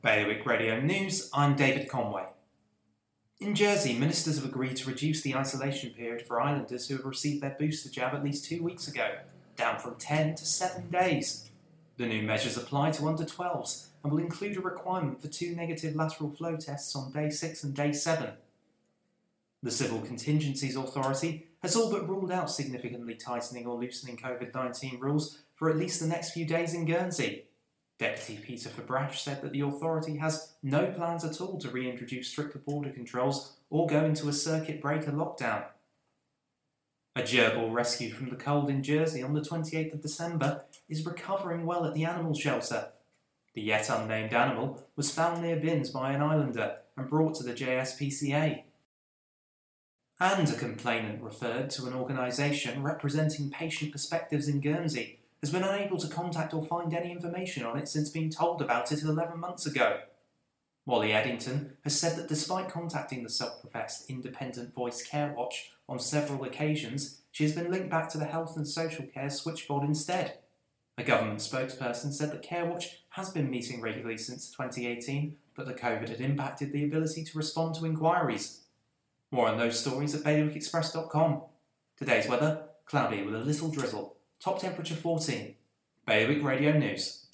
Bailiwick Radio News, I'm David Conway. In Jersey, ministers have agreed to reduce the isolation period for islanders who have received their booster jab at least two weeks ago, down from 10 to 7 days. The new measures apply to under 12s and will include a requirement for two negative lateral flow tests on day 6 and day 7. The Civil Contingencies Authority has all but ruled out significantly tightening or loosening COVID 19 rules for at least the next few days in Guernsey. Deputy Peter Ferbrache said that the authority has no plans at all to reintroduce stricter border controls or go into a circuit breaker lockdown. A gerbil rescued from the cold in Jersey on the 28th of December is recovering well at the animal shelter. The yet unnamed animal was found near Binns by an islander and brought to the JSPCA. And a complainant referred to an organisation representing patient perspectives in Guernsey has been unable to contact or find any information on it since being told about it 11 months ago. Wally Eddington has said that despite contacting the self professed independent voice Care Watch on several occasions, she has been linked back to the Health and Social Care switchboard instead. A government spokesperson said that Care Watch has been meeting regularly since 2018, but the COVID had impacted the ability to respond to inquiries. More on those stories at bailiwickexpress.com. Today's weather cloudy with a little drizzle. Top temperature 14. Bailiwick Radio News.